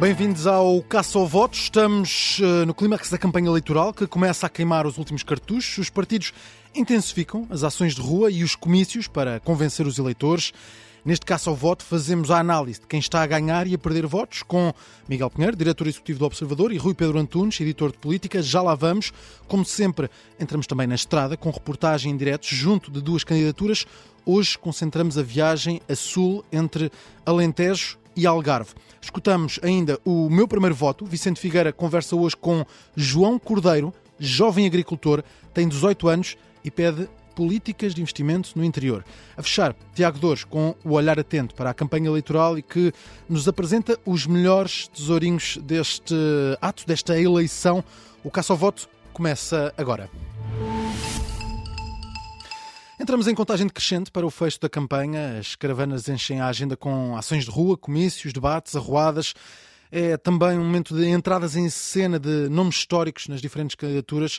Bem-vindos ao Caça ao Voto. Estamos uh, no clímax da campanha eleitoral que começa a queimar os últimos cartuchos. Os partidos intensificam as ações de rua e os comícios para convencer os eleitores. Neste caça ao voto, fazemos a análise de quem está a ganhar e a perder votos com Miguel Pinheiro, diretor executivo do Observador, e Rui Pedro Antunes, editor de política. Já lá vamos. Como sempre, entramos também na estrada com reportagem em direto junto de duas candidaturas. Hoje concentramos a viagem a sul entre Alentejo e Algarve. Escutamos ainda o meu primeiro voto. Vicente Figueira conversa hoje com João Cordeiro, jovem agricultor, tem 18 anos e pede políticas de investimento no interior. A fechar, Tiago Dores com o olhar atento para a campanha eleitoral e que nos apresenta os melhores tesourinhos deste ato, desta eleição. O caça ao voto começa agora. Entramos em contagem decrescente para o fecho da campanha. As caravanas enchem a agenda com ações de rua, comícios, debates, arruadas. É também um momento de entradas em cena de nomes históricos nas diferentes candidaturas.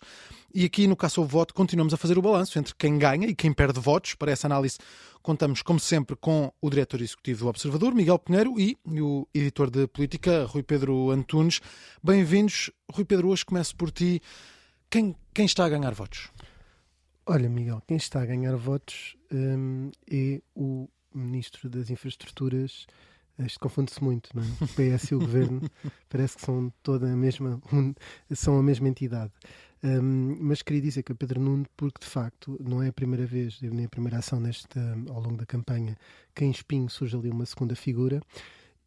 E aqui no Caça ao Voto continuamos a fazer o balanço entre quem ganha e quem perde votos. Para essa análise contamos, como sempre, com o diretor executivo do Observador, Miguel Pinheiro, e o editor de política, Rui Pedro Antunes. Bem-vindos. Rui Pedro, hoje começo por ti. Quem, quem está a ganhar votos? Olha, Miguel, quem está a ganhar votos um, é o Ministro das Infraestruturas. Isto confunde-se muito, não é? O PS e o Governo parece que são toda a mesma, um, são a mesma entidade. Um, mas queria dizer que o Pedro Nuno, porque de facto não é a primeira vez, nem a primeira ação nesta, ao longo da campanha, que em Espinho surge ali uma segunda figura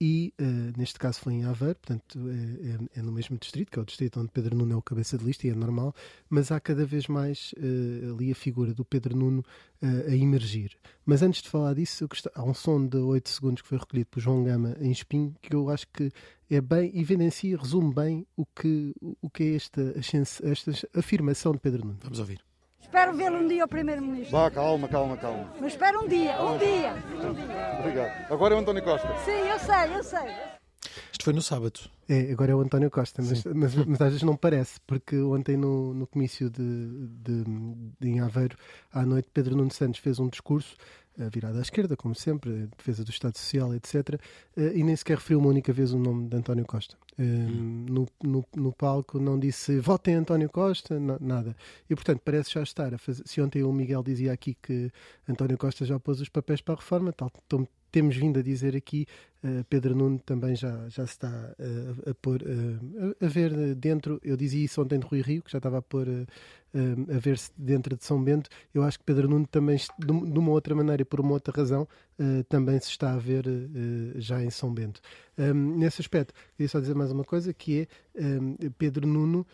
e uh, neste caso foi em Aveiro, portanto é, é, é, no mesmo distrito, que é o distrito onde Pedro Nuno é o cabeça de lista e é normal, mas há cada vez mais uh, ali a figura do Pedro Nuno uh, a emergir. Mas antes de falar disso, há um som de 8 segundos que foi recolhido por João Gama em Espinho, que eu acho que é bem, evidencia, resume bem o que, o que é esta, esta afirmação de Pedro Nuno. Vamos ouvir. Espero vê-lo um dia, o Primeiro-Ministro. Vá, calma, calma, calma. Mas espero um dia, um dia. Um dia. Obrigado. Agora é o António Costa. Sim, eu sei, eu sei. Isto foi no sábado. É, agora é o António Costa, mas, mas, mas, às vezes não parece, porque ontem no, no comício de, de, de, em Aveiro, à noite, Pedro Nuno Santos fez um discurso virada à esquerda, como sempre, defesa do Estado Social, etc. Eh, e nem sequer referiu uma única vez o nome de António Costa. Hum. No, no, no, palco não disse votem António Costa, nada. E portanto parece já estar a fazer. Se ontem o Miguel dizia aqui que António Costa já pôs os papéis para a reforma, tal, temos vindo a dizer aqui, uh, Pedro Nuno também já, já se está uh, a pôr uh, a ver dentro. Eu dizia isso ontem de Rui Rio, que já estava a pôr a ver-se dentro de São Bento. Eu acho que Pedro Nuno também, de uma outra maneira e por uma outra razão, também se está a ver já em São Bento. Um, nesse aspecto, queria só dizer mais uma coisa, que é um, Pedro Nuno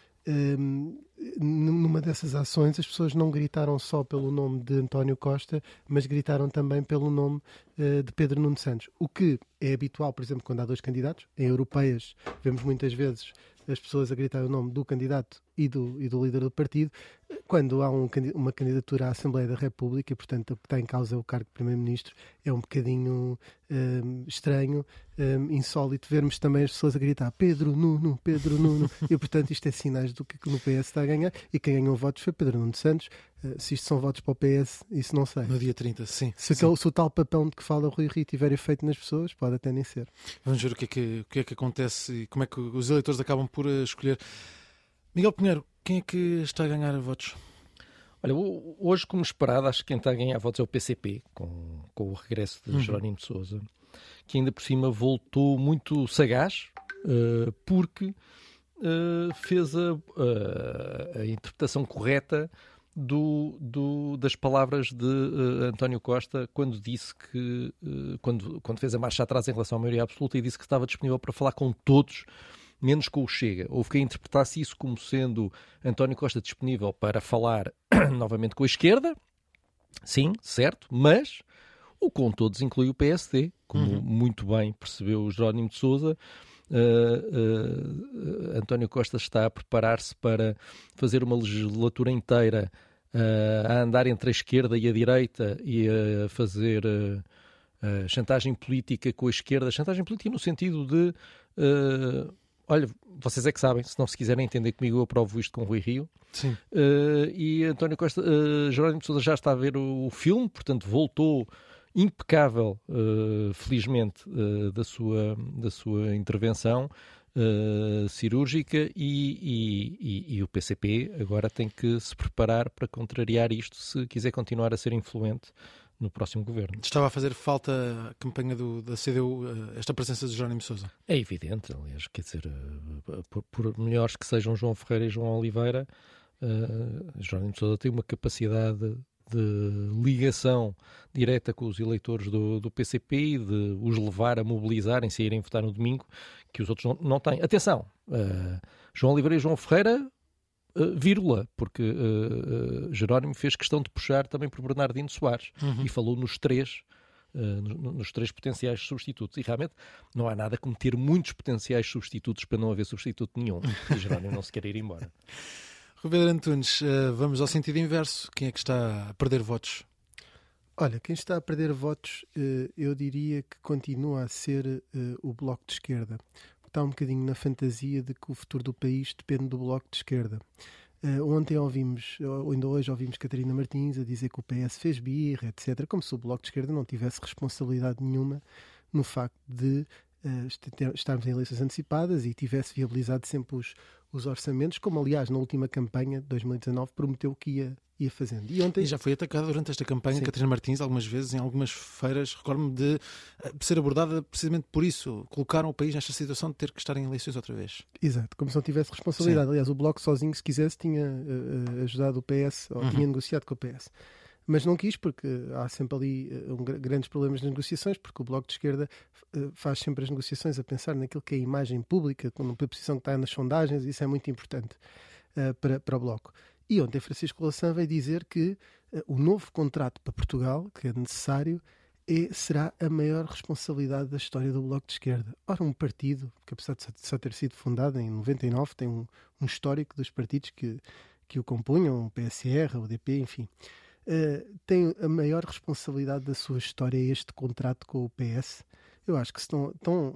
numa dessas ações as pessoas não gritaram só pelo nome de António Costa, mas gritaram também pelo nome uh, de Pedro Nuno Santos. O que é habitual, por exemplo, quando há dois candidatos. Em europeias, vemos muitas vezes as pessoas a gritar o nome do candidato e do, e do líder do partido, quando há um, uma candidatura à Assembleia da República, e portanto o que está em causa é o cargo de Primeiro-Ministro, é um bocadinho um, estranho, um, insólito vermos também as pessoas a gritar Pedro Nuno, Pedro Nuno, e portanto isto é sinais do que no PS está a ganhar, e quem ganhou votos foi Pedro Nuno Santos. Uh, se isto são votos para o PS, isso não sei. No dia 30, sim. Se, sim. se o tal papel de que fala o Rui Rio tiver efeito nas pessoas, pode até nem ser. Vamos ver o que é que, o que, é que acontece e como é que os eleitores acabam por uh, escolher. Miguel Pinheiro, quem é que está a ganhar votos? Olha, hoje, como esperado, acho que quem está a ganhar votos é o PCP, com, com o regresso de uhum. Jerónimo de Souza, que ainda por cima voltou muito sagaz, uh, porque uh, fez a, uh, a, interpretação correta do, do, das palavras de António Costa quando disse que, quando, quando fez a marcha atrás em relação à maioria absoluta e disse que estava disponível para falar com todos menos com o Chega. Houve quem interpretasse isso como sendo António Costa disponível para falar novamente com a esquerda, sim, certo, mas o com todos inclui o PSD, como uhum. muito bem percebeu o Jerónimo de Souza. Uh, uh, António Costa está a preparar-se para fazer uma legislatura inteira uh, a andar entre a esquerda e a direita e a fazer chantagem política com a esquerda, chantagem política no sentido de olha, vocês é que sabem, se não se quiserem entender comigo, eu aprovo isto com o Rui Rio. Sim. Uh, e António Costa, uh, Jerónimo de Sousa já está a ver o, o, filme, portanto voltou impecável, uh, felizmente, da, sua, da sua intervenção cirúrgica e, e, e, e, o PCP agora tem que se preparar para contrariar isto se quiser continuar a ser influente no próximo governo. Estava a fazer falta a campanha do, da CDU, esta presença de Jerónimo Sousa? É evidente, aliás, quer dizer, por, por melhores que sejam João Ferreira e João Oliveira, uh, Jerónimo Sousa tem uma capacidade de ligação direta com os eleitores do, do PCP e de os levar a mobilizarem, se irem votar no domingo, que os outros não, não têm. Atenção, uh, João Oliveira e João Ferreira, uh, vírgula, porque uh, Jerónimo fez questão de puxar também por Bernardino Soares uhum. e falou nos três. nos três potenciais substitutos. E realmente não há nada como ter muitos potenciais substitutos para não haver substituto nenhum. E Jerónimo não se quer ir embora. Roberto Antunes, vamos ao sentido inverso. Quem é que está a perder votos? Olha, quem está a perder votos, eu diria que continua a ser o Bloco de Esquerda. Está um bocadinho na fantasia de que o futuro do país depende do Bloco de Esquerda. ontem ouvimos, ou ainda hoje ouvimos Catarina Martins a dizer que o PS fez birra, etc., como se o Bloco de Esquerda não tivesse responsabilidade nenhuma no facto de uh, estarmos em eleições antecipadas e tivesse viabilizado sempre os, os orçamentos, como aliás na última campanha de 2019 prometeu que ia, ia fazendo. E, ontem... e já foi atacada durante esta campanha, Sim. Catarina Martins, algumas vezes, em algumas feiras, recordo-me de eh, ser abordada precisamente por isso. Colocaram o país nesta situação de ter que estar em eleições outra vez. Exato, como se não tivesse responsabilidade. Sim. Aliás, o Bloco sozinho, se quisesse, tinha uh, ajudado o PS, ou uhum. tinha negociado com o PS mas não quis porque há sempre ali uh, um, grandes problemas nas negociações, porque o Bloco de Esquerda uh, faz sempre as negociações a pensar naquilo que é a imagem pública, na posição que está nas sondagens, isso é muito importante uh, para, para o Bloco. E ontem Francisco Louçã veio dizer que o novo contrato para Portugal, que é necessário, é, será a maior responsabilidade da história do Bloco de Esquerda. Ora, um partido que, apesar de só ter sido fundado em 99, tem um, um histórico dos partidos que, que o compunham, o PSR, o DP, enfim. Eh, tem a maior responsabilidade da sua história este contrato com o PS. Eu acho que estão, estão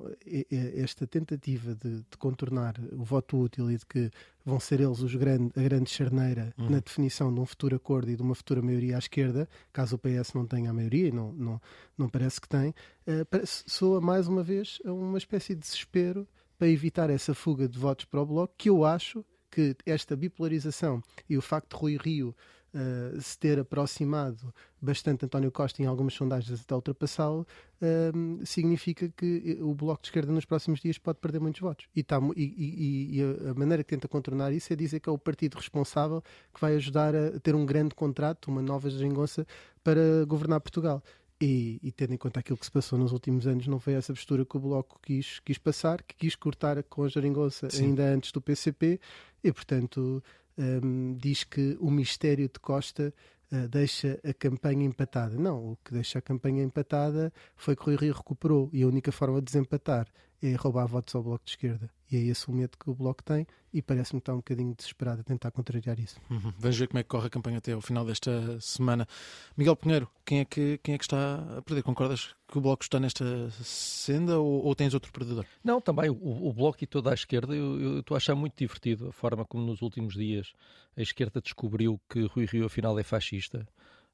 esta tentativa de, de, contornar o voto útil e de que vão ser eles os grande, a grande charneira uhum. na definição de um futuro acordo e de uma futura maioria à esquerda, caso o PS não tenha a maioria, e não, não, não parece que tem, uh, soa mais uma vez uma espécie de desespero para evitar essa fuga de votos para o Bloco, que eu acho que esta bipolarização e o facto de Rui Rio uh, se ter aproximado bastante António Costa em algumas sondagens até ultrapassá-lo, uh, significa que o Bloco de Esquerda nos próximos dias pode perder muitos votos. E, tá, e, e, e, a maneira que tenta contornar isso é dizer que é o partido responsável que vai ajudar a ter um grande contrato, uma nova geringonça para governar Portugal. E, e, tendo em conta aquilo que se passou nos últimos anos, não foi essa postura que o Bloco quis, quis passar, que quis cortar com a geringonça ainda antes do PCP, e portanto um, diz que o mistério de Costa uh, deixa a campanha empatada. Não, o que deixa a campanha empatada foi que o Rui Rio recuperou e a única forma de desempatar é roubar votos ao Bloco de Esquerda. E é esse o medo que o Bloco tem e parece-me que está um bocadinho desesperado a tentar contrariar isso. Uhum. Vamos ver como é que corre a campanha até ao final desta semana. Miguel Pinheiro, quem é que, quem é que está a perder? Concordas que o Bloco está nesta senda ou, ou tens outro perdedor? Não, também o, o Bloco e toda a esquerda, eu, eu estou a achar muito divertido a forma como nos últimos dias a esquerda descobriu que Rui Rio afinal é fascista.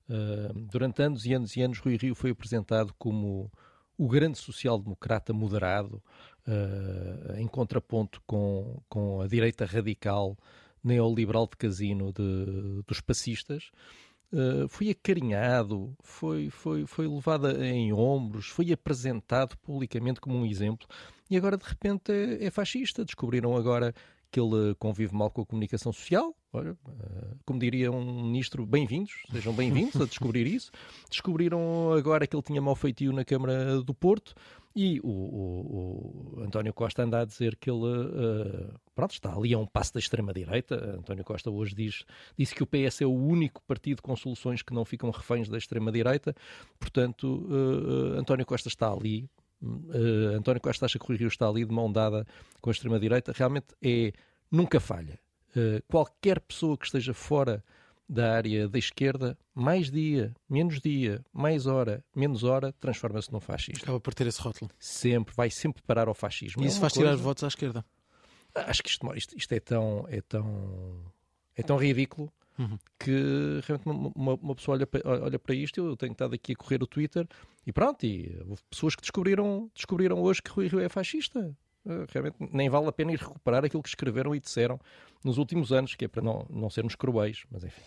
Uh, durante anos e anos e anos, Rui Rio foi apresentado como o grande social-democrata moderado, em contraponto com, com a direita radical neoliberal de casino de, dos passistas, uh, foi acarinhado, foi, foi, foi levado em ombros, foi apresentado publicamente como um exemplo e agora de repente é, é fascista. Descobriram agora que ele convive mal com a comunicação social. Olha, eh, como diria um ministro, bem-vindos, sejam bem-vindos a descobrir isso. Descobriram agora que ele tinha mau feitio na Câmara do Porto e o, o, o António Costa anda a dizer que ele uh, pronto, está ali a um passo da extrema-direita. António Costa hoje diz, disse que o PS é o único partido com soluções que não ficam reféns da extrema-direita. Portanto, uh, António Costa está ali uh, António Costa acha que o Rio está ali de mão dada com a extrema-direita, realmente é, nunca falha. Qualquer pessoa que esteja fora da área da esquerda, mais dia, menos dia, mais hora, menos hora, transforma-se num fascista. Acaba por ter esse rótulo. Sempre, vai sempre parar ao fascismo. E isso é faz coisa... tirar votos à esquerda? Acho que isto, isto, isto, é tão... É tão... É tão ridículo Uhum. Que realmente uma, uma, pessoa olha, olha para isto, eu tenho estado aqui a correr o Twitter e pronto, e houve pessoas que descobriram, descobriram hoje que Rui Rio é fascista. Eh, realmente nem vale a pena ir recuperar aquilo que escreveram e disseram nos últimos anos, que é para não, não sermos cruéis, mas enfim.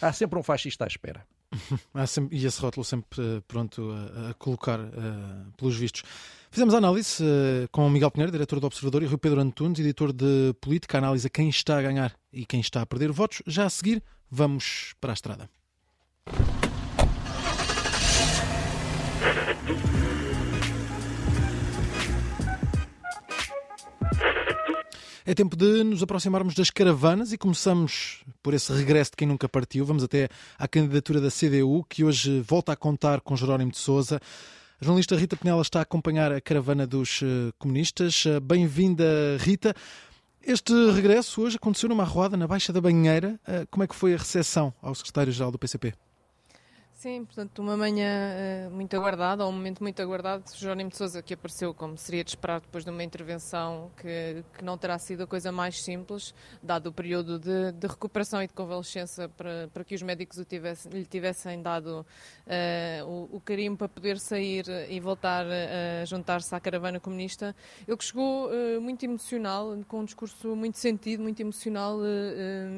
Há sempre um fascista à espera. sempre, e esse rótulo sempre uh, pronto a, a colocar, uh, pelos vistos. Fizemos a análise uh, com Miguel Pinheiro, diretor do Observador, e Rui Pedro Antunes, editor de Política, a análise a quem está a ganhar e quem está a perder votos. Já a seguir, vamos para a estrada. É tempo de nos aproximarmos das caravanas e começamos por esse regresso de quem nunca partiu. Vamos até à candidatura da CDU, que hoje volta a contar com Jerónimo de Souza. A jornalista Rita Penela está a acompanhar a caravana dos eh, comunistas. Eh, bem-vinda, Rita. Este regresso hoje aconteceu numa arruada na Baixa da Banheira. Eh, como é que foi a recepção ao secretário-geral do PCP? Sim, portanto, uma manhã uh, muito aguardada, ou um momento muito aguardado, Jerónimo de Sousa, que apareceu, como seria de esperar, depois de uma intervenção que, que não terá sido a coisa mais simples, dado o período de, de recuperação e de convalescença para, para que os médicos lhe tivessem dado uh, o, o para poder sair e voltar a juntar-se à caravana comunista. Ele que chegou uh, muito emocional, com um discurso muito sentido, muito emocional,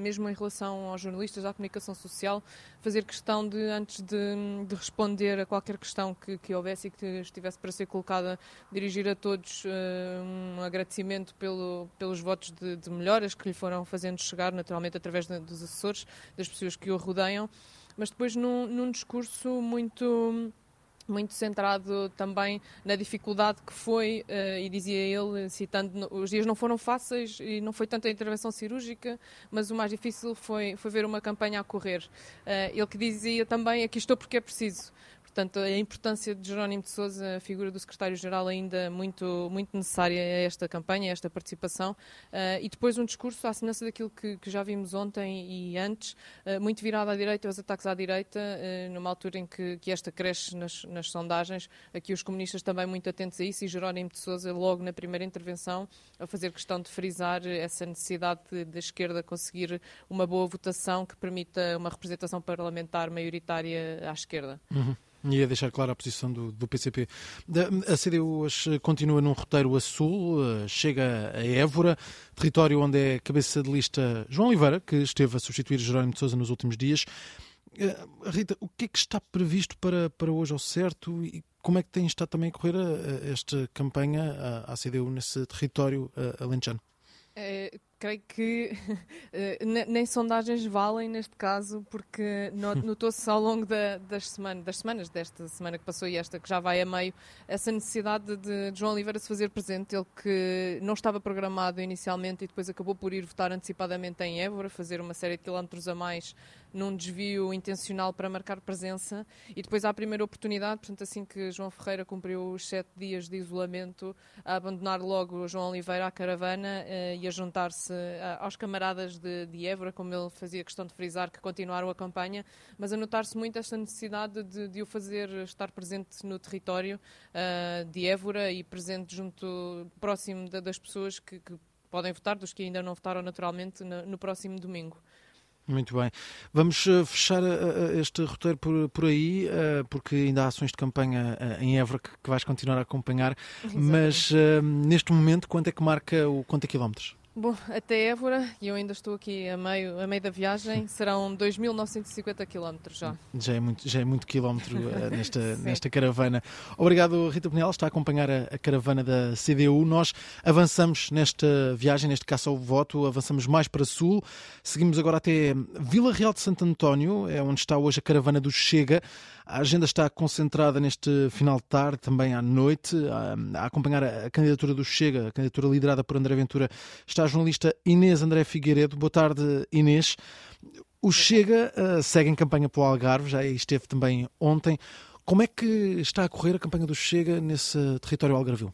mesmo em relação aos jornalistas, à comunicação social, fazer questão de, antes de de, de responder a qualquer questão que, que, houvesse e que estivesse para ser colocada, dirigir a todos uh, um agradecimento pelo, pelos votos de, de, melhoras que lhe foram fazendo chegar, naturalmente através de, dos assessores, das pessoas que o rodeiam, mas depois num, num discurso muito muito centrado também na dificuldade que foi, uh, e dizia ele, citando, os dias não foram fáceis e não foi tanto a intervenção cirúrgica, mas o mais difícil foi, foi ver uma campanha a correr. Uh, ele que dizia também, aqui estou porque é preciso. Portanto, a importância de Jerónimo de Sousa, a figura do secretário-geral, ainda muito, muito necessária a esta campanha, a esta participação. Uh, e depois um discurso, à semelhança daquilo que, que já vimos ontem e antes, uh, muito virado à direita, aos ataques à direita, uh, numa altura em que, que esta cresce nas, nas, sondagens. Aqui os comunistas também muito atentos a isso e Jerónimo de Sousa, logo na primeira intervenção, a fazer questão de frisar essa necessidade da esquerda conseguir uma boa votação que permita uma representação parlamentar maioritária à esquerda. Uhum. E a deixar clara a posição do, do PCP. A CDU hoje continua num roteiro a sul, eh, chega a Évora, território onde é cabeça de lista João Oliveira, que esteve a substituir Jerónimo de Sousa nos últimos dias. Eh, Rita, o que é que está previsto para, para hoje ao certo e como é que tem estado também a correr a esta campanha à CDU nesse território alentejano? É, creio que eh, nem sondagens valem neste caso, porque notou-se ao longo da, das, semanas, das semanas, desta semana que passou e esta que já vai a meio, essa necessidade de, de João Oliveira se fazer presente, ele que não estava programado inicialmente e depois acabou por ir votar antecipadamente em Évora, fazer uma série de quilómetros a mais num desvio intencional para marcar presença. E depois à primeira oportunidade, portanto assim que João Ferreira cumpriu os sete dias de isolamento, a abandonar logo João Oliveira à caravana uh, e a juntar-se uh, aos camaradas de, de Évora, como ele fazia questão de frisar, que continuaram a campanha, mas a notar-se muito esta necessidade de, de, o fazer estar presente no território uh, de Évora e presente junto, próximo de, das pessoas que, que podem votar, dos que ainda não votaram naturalmente, no, no próximo domingo. Muito bem. Vamos eh, fechar eh, eh, este roteiro por, por aí, porque ainda há ações de campanha em Évora que, vais continuar a acompanhar. Exatamente. Mas neste momento, quanto é que marca o conta quilómetros? Bom, até Évora, e eu ainda estou aqui a meio, a meio da viagem, serão 2.950 km já. Já é muito, já é muito quilómetro uh, nesta, nesta caravana. Obrigado, Rita Penel, está a acompanhar a, a, caravana da CDU. Nós avançamos nesta viagem, neste caso ao voto, avançamos mais para sul. Seguimos agora até Vila Real de Santo António, é onde está hoje a caravana do Chega. A agenda está concentrada neste final de tarde, também à noite, a, acompanhar a candidatura do Chega, a candidatura liderada por André Ventura. Está a jornalista Inês André Figueiredo. Boa tarde, Inês. O Chega uh, segue em campanha pelo Algarve, já esteve também ontem. Como é que está a correr a campanha do Chega nesse território algarvio?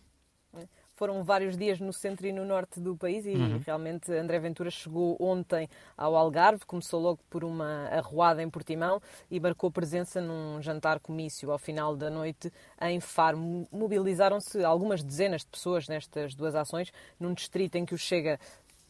Foram vários dias no centro e no norte do país e uhum. realmente André Ventura chegou ontem ao Algarve, começou logo por uma arruada em Portimão e marcou presença num jantar comício ao final da noite em Faro. Mobilizaram-se algumas dezenas de pessoas nestas duas ações, num distrito em que o Chega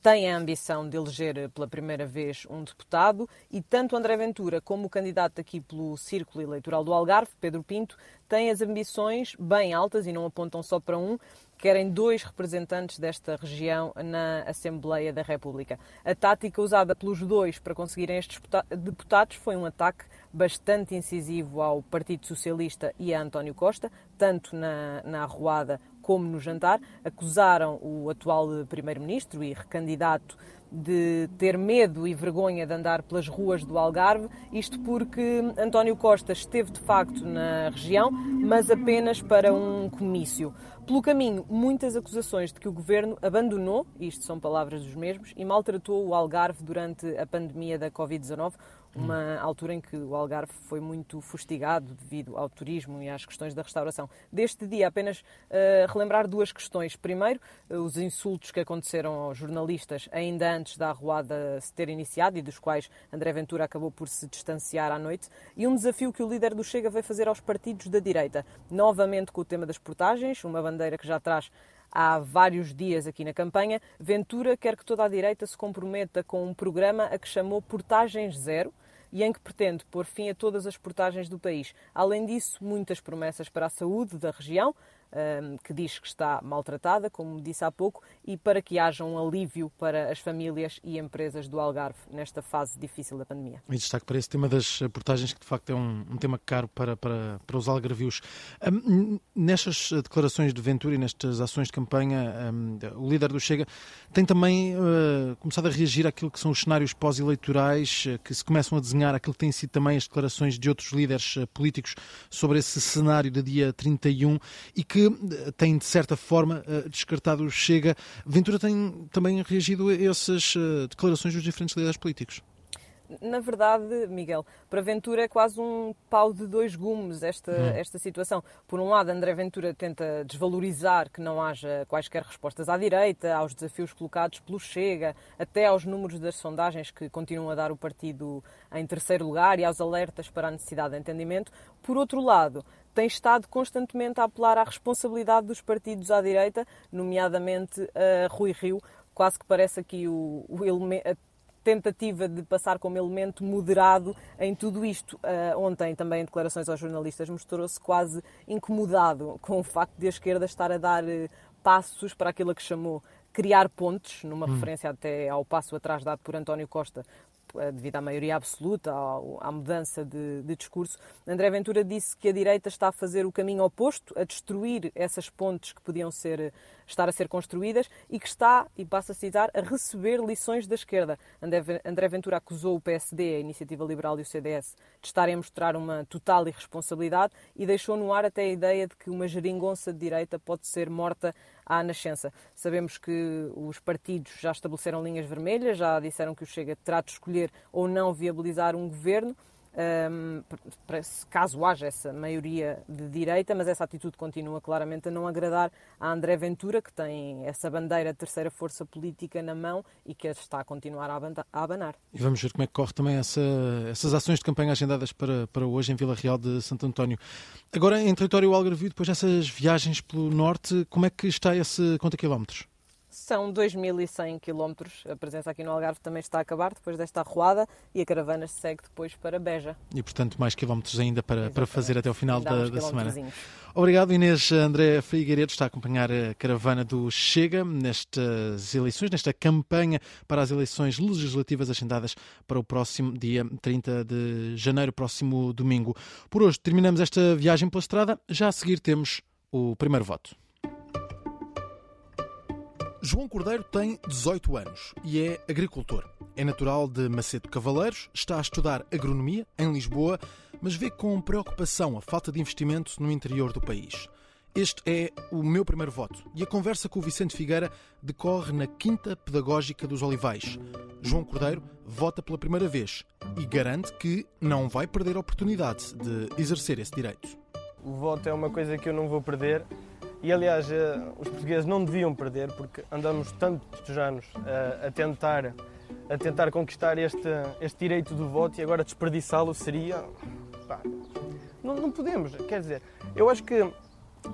tem a ambição de eleger pela primeira vez um deputado e tanto André Ventura como o candidato aqui pelo Círculo Eleitoral do Algarve, Pedro Pinto, têm as ambições bem altas e não apontam só para um, querem dois representantes desta região na Assembleia da República. A tática usada pelos dois para conseguirem estes deputados foi um ataque bastante incisivo ao Partido Socialista e a António Costa, tanto na, na arruada como no jantar. Acusaram o atual Primeiro-Ministro e recandidato de ter medo e vergonha de andar pelas ruas do Algarve, isto porque António Costa esteve de facto na região, mas apenas para um comício. Pelo caminho, muitas acusações de que o governo abandonou, isto são palavras dos mesmos, e maltratou o Algarve durante a pandemia da Covid-19, uma altura em que o Algarve foi muito fustigado devido ao turismo e às questões da restauração. Deste dia, apenas uh, relembrar duas questões. Primeiro, uh, os insultos que aconteceram aos jornalistas ainda antes da arruada se ter iniciado e dos quais André Ventura acabou por se distanciar à noite, e um desafio que o líder do Chega veio fazer aos partidos da direita, novamente com o tema das portagens, uma bandeira que já traz há vários dias aqui na campanha, Ventura quer que toda a direita se comprometa com um programa a que chamou Portagens Zero e em que pretende pôr fim a todas as portagens do país. Além disso, muitas promessas para a saúde da região, que diz que está maltratada, como disse há pouco, e para que haja um alívio para as famílias e empresas do Algarve nesta fase difícil da pandemia. E destaque para esse tema das portagens, que de facto é um, um tema caro para, para, para os algarvios. Um, nestas declarações de Ventura e nestas ações de campanha, um, o líder do Chega tem também uh, começado a reagir àquilo que são os cenários pós-eleitorais, uh, que se começam a desenhar, aquilo que têm sido também as declarações de outros líderes uh, políticos sobre esse cenário de dia 31 e que que tem, de certa forma, eh, descartado o Chega. Ventura tem também reagido a essas eh, declarações dos diferentes líderes políticos. Na verdade, Miguel, para Ventura é quase um pau de dois gumes esta, hum. esta situação. Por um lado, André Ventura tenta desvalorizar que não haja quaisquer respostas à direita, aos desafios colocados pelo Chega, até aos números das sondagens que continuam a dar o partido em terceiro lugar e aos alertas para a necessidade de entendimento. Por outro lado, tem estado constantemente a apelar à responsabilidade dos partidos à direita, nomeadamente a Rui Rio. Quase que parece aqui o, o a tentativa de passar como elemento moderado em tudo isto. Uh, ontem, também em declarações aos jornalistas, mostrou-se quase incomodado com o facto de a esquerda estar a dar uh, passos para aquilo que chamou criar pontes, numa hum. referência até ao passo atrás dado por António Costa eh, devido à maioria absoluta, à mudança de, de, discurso, André Ventura disse que a direita está a fazer o caminho oposto, a destruir essas pontes que podiam ser, estar a ser construídas e que está, e passo a citar, a receber lições da esquerda. André Ventura acusou o PSD, a Iniciativa Liberal e o CDS de estarem a mostrar uma total irresponsabilidade e deixou no ar até a ideia de que uma geringonça de direita pode ser morta à nascença. Sabemos que os partidos já estabeleceram linhas vermelhas, já disseram que o Chega terá de escolher ou não viabilizar um governo um, caso haja essa maioria de direita, mas essa atitude continua claramente a não agradar a André Ventura, que tem essa bandeira de terceira força política na mão e que está a continuar a abanar. E vamos ver como é que corre também essa, essas ações de campanha agendadas para, para hoje em Vila Real de Santo António. Agora, em território algarvio, depois dessas viagens pelo norte, como é que está esse conta quilómetros? São 2.100 quilómetros. A presença aqui no Algarve também está a acabar depois desta arruada e a caravana segue depois para Beja. E, portanto, mais quilómetros ainda para, para fazer até o final da, da semana. Obrigado, Inês André Figueiredo está a acompanhar a caravana do Chega nestas eleições, nesta campanha para as eleições legislativas agendadas para o próximo dia 30 de janeiro, próximo domingo. Por hoje terminamos esta viagem pela estrada. Já a seguir temos o primeiro voto. João Cordeiro tem 18 anos e é agricultor. É natural de Macedo Cavaleiros, está a estudar agronomia em Lisboa, mas vê com preocupação a falta de investimento no interior do país. Este é o meu primeiro voto e a conversa com o Vicente Figueira decorre na Quinta Pedagógica dos Olivais. João Cordeiro vota pela primeira vez e garante que não vai perder a oportunidade de exercer esse direito. O voto é uma coisa que eu não vou perder e aliás, eh, os portugueses não deviam perder, porque andamos tantos anos eh, a tentar, a tentar conquistar este, este direito do voto e agora desperdiçá-lo seria. Pá, não, não podemos, quer dizer, eu acho que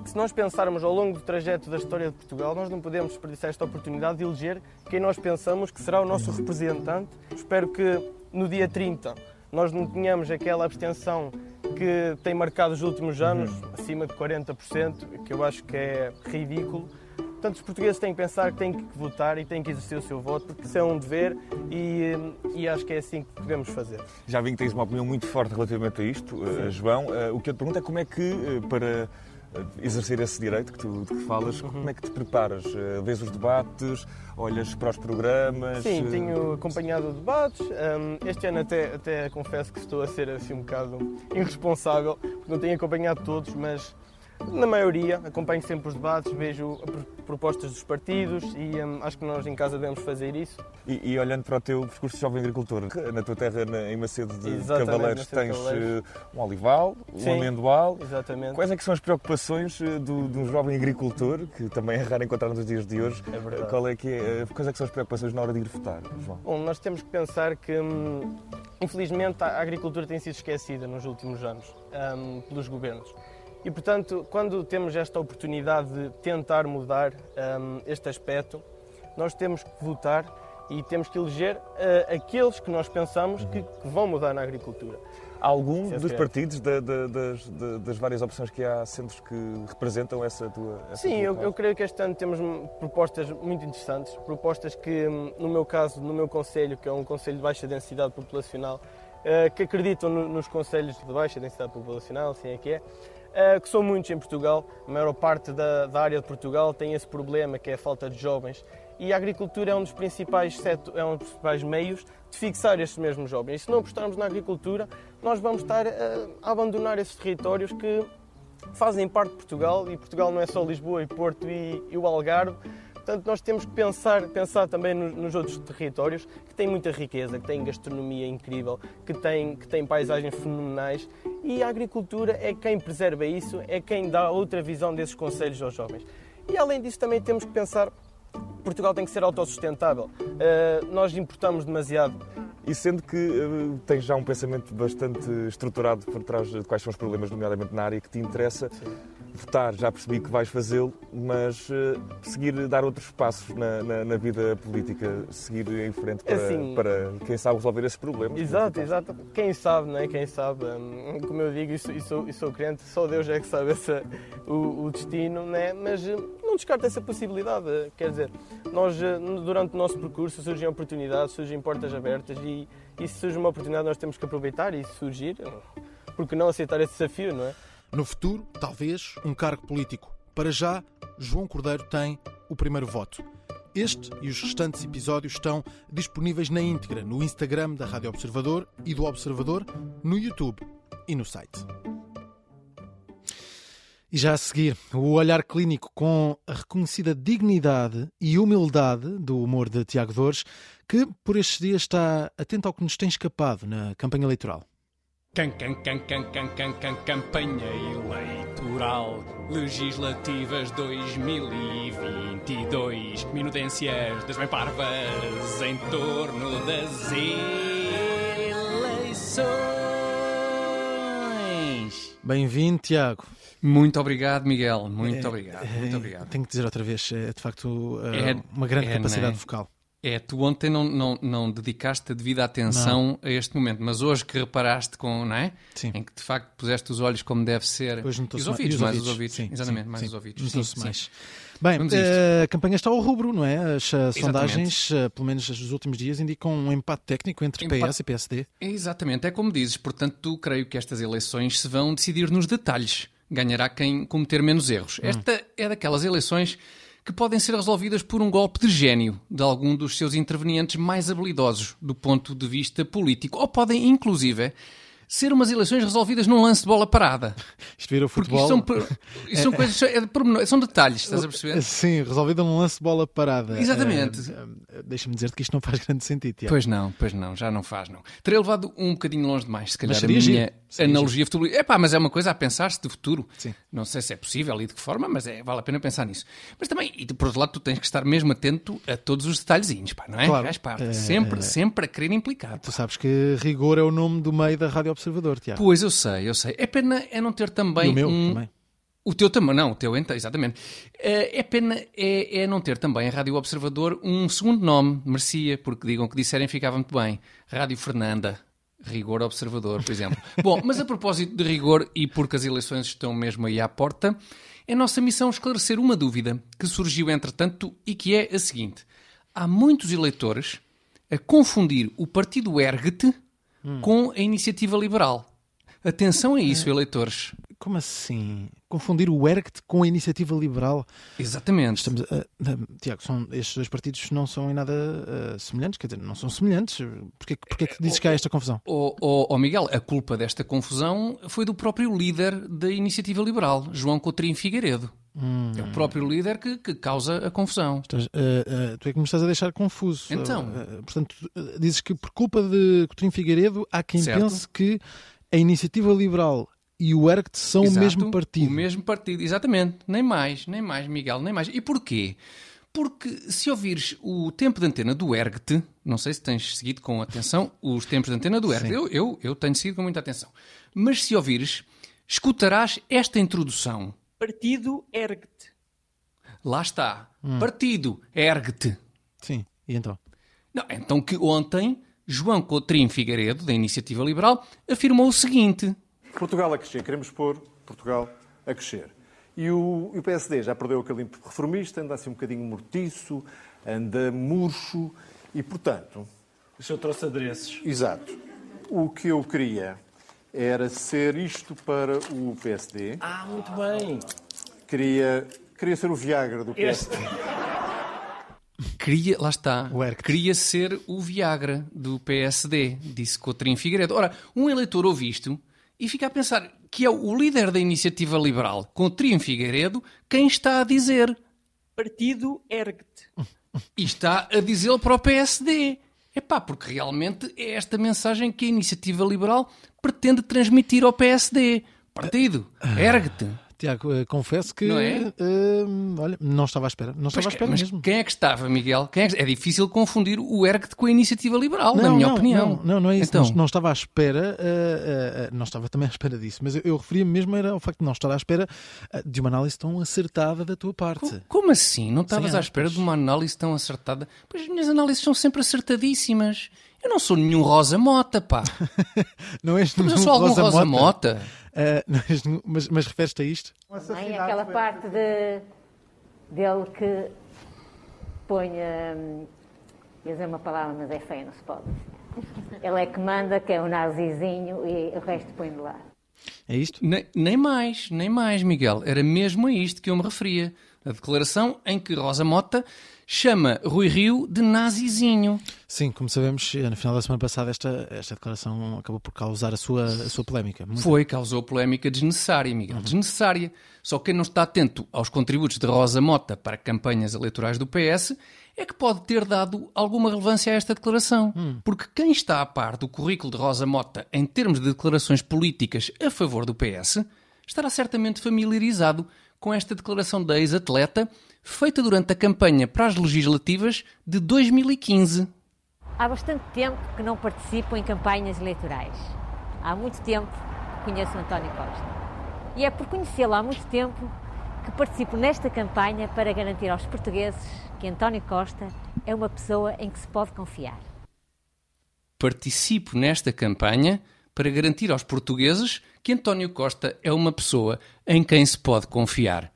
se nós pensarmos ao longo do trajeto da história de Portugal, nós não podemos desperdiçar esta oportunidade de eleger quem nós pensamos que será o nosso representante. Espero que no dia 30 nós não tenhamos aquela abstenção que tem marcado os últimos anos, acima de 40%, que eu acho que é ridículo. Portanto, os portugueses têm que pensar que têm que votar e têm que exercer o seu voto, porque isso é um dever e, e acho que é assim que devemos fazer. Já vi que tens uma opinião muito forte relativamente a isto, uh, João. Uh, o que eu te pergunto é como é que, uh, para exercer esse direito que tu, que falas, uhum. como é que te preparas? Uh, vês os debates, olhas para os programas? Sim, uh... tenho acompanhado debates. Um, este ano até, até confesso que estou a ser assim um bocado irresponsável, porque não tenho acompanhado todos, mas na maioria, acompanho sempre os debates, vejo propostas dos partidos e hum, acho que nós em casa devemos fazer isso. E, e, olhando para o teu percurso de jovem agricultor, na tua terra, na, em Macedo de Exatamente, Cavaleiros, tens Cavaleiros. Eh, um olival, Sim, um amendoal. Exatamente. Quais é que são as preocupações eh, do, de um jovem agricultor, que também é raro encontrar nos dias de hoje? É verdade. Qual é que é, quais é que são as preocupações na hora de ir votar, João? Bom, nós temos que pensar que, hum, infelizmente, a agricultura tem sido esquecida nos últimos anos um, pelos governos. E, portanto, quando temos esta oportunidade de tentar mudar um, este aspecto, nós temos que votar e temos que eleger uh, aqueles que nós pensamos que, que, vão mudar na agricultura. Algum dos partidos, das, das, várias opções que há, centros que representam essa tua. Essa Sim, tua eu, eu, creio que este ano temos propostas muito interessantes, propostas que, hum, no meu caso, no meu conselho, que é um conselho de baixa densidade populacional, uh, que acreditam no, nos conselhos de baixa densidade populacional, assim é que é, que são muitos em Portugal. A maior parte da, da, área de Portugal tem esse problema, que é a falta de jovens. E a agricultura é um dos principais, seto, é um dos principais meios de fixar estes mesmos jovens. E se não apostarmos na agricultura, nós vamos estar a, eh, a abandonar esses territórios que fazem parte de Portugal. E Portugal não é só Lisboa e Porto e, e o Algarve. Portanto, nós temos que pensar, pensar também nos, outros territórios que têm muita riqueza, que têm gastronomia incrível, que têm, que têm paisagens fenomenais e a agricultura é quem preserva isso, é quem dá outra visão desses conselhos aos jovens. E além disso, também temos que pensar Portugal tem que ser autossustentável. Uh, nós importamos demasiado. E sendo que uh, tens já um pensamento bastante estruturado por trás de quais são os problemas, nomeadamente na área que te interessa, Sim votar, já percebi que vais fazê-lo, mas uh, seguir, dar outros passos na, na, na, vida política, seguir em frente para, assim, para, quem sabe, resolver esses problemas. Exato, exato. Quem sabe, não é? Quem sabe. Um, como eu digo, e sou, sou, sou crente, só Deus é que sabe essa, o, o, destino, não é? Mas uh, não descarta essa possibilidade. Quer dizer, nós, uh, durante o nosso percurso, surgem oportunidades, surgem portas abertas e, e se surge uma oportunidade, nós temos que aproveitar e surgir, porque não aceitar esse desafio, não é? No futuro, talvez, um cargo político. Para já, João Cordeiro tem o primeiro voto. Este e os restantes episódios estão disponíveis na íntegra no Instagram da Rádio Observador e do Observador, no YouTube e no site. E já a seguir, o olhar clínico com a reconhecida dignidade e humildade do humor de Tiago Dores, que por estes dias está atento ao que nos tem escapado na campanha eleitoral. Can, can, can, can, can, can, can, campanha eleitoral legislativas 2022. Minudências das bem parvas em torno das eleições. Bem-vindo, Tiago. Muito obrigado, Miguel. Muito é, obrigado. Muito é, obrigado. Tenho que dizer outra vez, é de facto é, uma grande é, capacidade né? vocal. É, tu ontem não, não, não dedicaste a devida atenção não. a este momento, mas hoje que reparaste com, não é? Sim. Em que de facto puseste os olhos como deve ser. Hoje e os ouvidos, mais, os ouvidos. Sim, Exatamente, sim, mais sim. os ouvidos. Sim, sim. mais. Bem, eh, a campanha está ao rubro, não é? As uh, sondagens, uh, pelo menos nos últimos dias, indicam um empate técnico entre empate... PS e PSD. Exatamente, é como dizes. Portanto, creio que estas eleições se vão decidir nos detalhes. Ganhará quem cometer menos erros. Hum. Esta é daquelas eleições que podem ser resolvidas por um golpe de gênio de algum dos seus intervenientes mais habilidosos do ponto de vista político, ou podem, inclusive, ser umas eleições resolvidas num lance de bola parada. Isto vira o futebol. Isto são, isto são coisas, é, são detalhes, estás a perceber? Sim, resolvida num lance de bola parada. Exatamente. Uh, Deixa-me dizer-te que isto não faz grande sentido. Tiago. Pois não, pois não, já não faz, não. Teria levado um bocadinho longe demais, se calhar, a minha analogia futuro. É pá, mas é uma coisa a pensar-se de futuro. Sim. Não sei se é possível e de que forma, mas é, vale a pena pensar nisso. Mas também, e por outro lado, tu tens que estar mesmo atento a todos os detalhezinhos, pá, não é? Claro. parte. É, sempre, é... sempre a querer implicar. Tu sabes que rigor é o nome do meio da Rádio Observador, Tiago. Pois eu sei, eu sei. É pena é não ter também e o meu um... também. O teu também, não, o teu então, exatamente. Eh, é pena é, é não ter também a Rádio Observador um segundo nome, merecia, porque digam que disserem ficava muito bem. Rádio Fernanda. Rigor Observador, por exemplo. Bom, mas a propósito de rigor e porque as eleições estão mesmo aí à porta, é nossa missão esclarecer uma dúvida que surgiu entretanto e que é a seguinte: há muitos eleitores a confundir o partido Ergt hum. com a iniciativa liberal. Atenção a isso, eleitores. Como assim? Confundir o ERGT com a Iniciativa Liberal? Exatamente. Estamos, uh, uh, Tiago, são, estes dois partidos não são em nada uh, semelhantes, quer dizer, não são semelhantes. Porquê, porquê que dizes que há esta confusão? Oh, oh, oh, Miguel, a culpa desta confusão foi do próprio líder da Iniciativa Liberal, João Coutrinho Figueiredo. Hum. É o próprio líder que, que causa a confusão. Estás, uh, uh, tu é que me estás a deixar confuso. Então. Uh, portanto, dizes que por culpa de Coutrinho Figueiredo há quem certo. pense que a Iniciativa Liberal e o ERGT são Exato, o mesmo partido. O mesmo partido, exatamente. Nem mais, nem mais, Miguel, nem mais. E porquê? Porque se ouvires o tempo de antena do ERGT, não sei se tens seguido com atenção os tempos de antena do ERGT, eu, eu, eu tenho seguido com muita atenção. Mas se ouvires, escutarás esta introdução. Partido ERGT. Lá está. Hum. Partido ERGT. Sim, e então? Não, então que ontem João Coutrinho Figueiredo, da Iniciativa Liberal, afirmou o seguinte: Portugal a crescer, queremos pôr Portugal a crescer. E o, e o PSD já perdeu aquele ímpeto reformista, anda assim um bocadinho mortiço, anda murcho e, portanto. O senhor trouxe adereços. Exato. O que eu queria era ser isto para o PSD. Ah, muito bem. Queria, queria ser o Viagra do PSD. Este... Queria, lá está, queria ser o Viagra do PSD, disse Coutrinho Figueiredo. Ora, um eleitor ouve isto e fica a pensar que é o líder da iniciativa liberal, com Triunfo Figueiredo, quem está a dizer. Partido ergue-te. E está a dizê-lo para o PSD. É pá, porque realmente é esta mensagem que a iniciativa liberal pretende transmitir ao PSD. Partido, ergue-te. Tiago, uh, confesso que não, é? uh, olha, não estava à espera. Não estava à espera mas mesmo. Quem é que estava, Miguel? É, que... é, difícil confundir o ERGT com a iniciativa liberal, não, na minha não, opinião. Não, não, não é isso. Então... Não, não, estava à espera, uh, não estava também à espera disso, mas eu, eu referia mesmo era ao facto de não estar à espera de uma análise tão acertada da tua parte. Como, como assim? Não estavas à espera de uma análise tão acertada? Pois as minhas análises são sempre acertadíssimas. Eu não sou nenhum Rosa Mota, pá. não és nenhum Rosa Mota? eu sou algum Rosa Mota. Mota. Uh, mas, mas referes-te a isto? Também aquela parte de, dele que põe. Hum, ia dizer uma palavra, mas é feia, não se pode. Ele é que manda, que é o nazizinho, e o resto põe de lá. É isto? Nem, nem mais, nem mais, Miguel. Era mesmo a isto que eu me referia. A declaração em que Rosa Mota chama Rui Rio de nazizinho. Sim, como sabemos, no final da semana passada esta, esta declaração acabou por causar a sua, a sua polémica. Muito Foi, causou polémica desnecessária, Miguel, uhum. desnecessária. Só quem não está atento aos contributos de Rosa Mota para campanhas eleitorais do PS é que pode ter dado alguma relevância a esta declaração. Hum. Porque quem está a par do currículo de Rosa Mota em termos de declarações políticas a favor do PS estará certamente familiarizado com esta declaração da ex-atleta feita durante a campanha para as legislativas de 2015. Há bastante tempo que não participo em campanhas eleitorais. Há muito tempo que conheço António Costa. E é por conhecê-lo há muito tempo que participo nesta campanha para garantir aos portugueses que António Costa é uma pessoa em que se pode confiar. Participo nesta campanha para garantir aos portugueses que António Costa é uma pessoa em quem se pode confiar.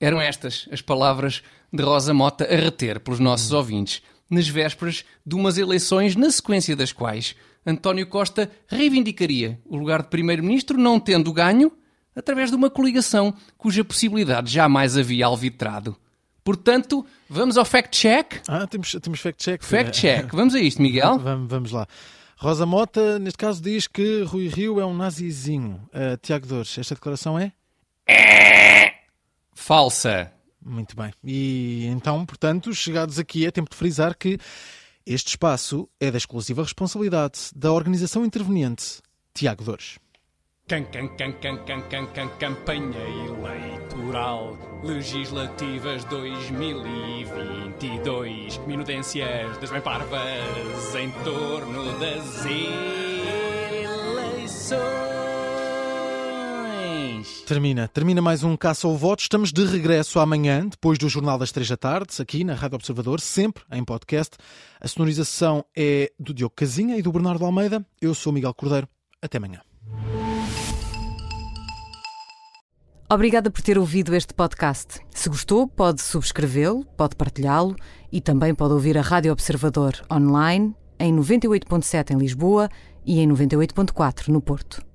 Eram estas as palavras de Rosa Mota a reter pelos nossos ouvintes, nas vésperas de umas eleições na sequência das quais António Costa reivindicaria o lugar de Primeiro-Ministro, não tendo ganho, através de uma coligação cuja possibilidade jamais havia alvitrado. Portanto, vamos ao fact-check? Ah, temos, temos fact-check. Fact-check. Vamos a isto, Miguel? vamos, vamos lá. Rosa Mota, neste caso, diz que Rui Rio é um nazizinho. Uh, Tiago Dores, esta declaração é? Falsa. Muito bem. E então, portanto, chegados aqui, é tempo de frisar que este espaço é da exclusiva responsabilidade da organização interveniente Tiago Dores. Can, can, can, can, can, can, can, campanha eleitoral legislativas 2022 minudências das bem parvas em torno das eleições Termina. Termina mais um Caça ao Voto. Estamos de regresso amanhã, depois do Jornal das Três da Tarde, aqui na Rádio Observador, sempre em podcast. A sonorização é do Diogo Casinha e do Bernardo Almeida. Eu sou o Miguel Cordeiro. Até amanhã. Obrigada por ter ouvido este podcast. Se gostou, pode subscrevê-lo, pode partilhá-lo e também pode ouvir a Rádio Observador online em 98.7 em Lisboa e em 98.4 no Porto.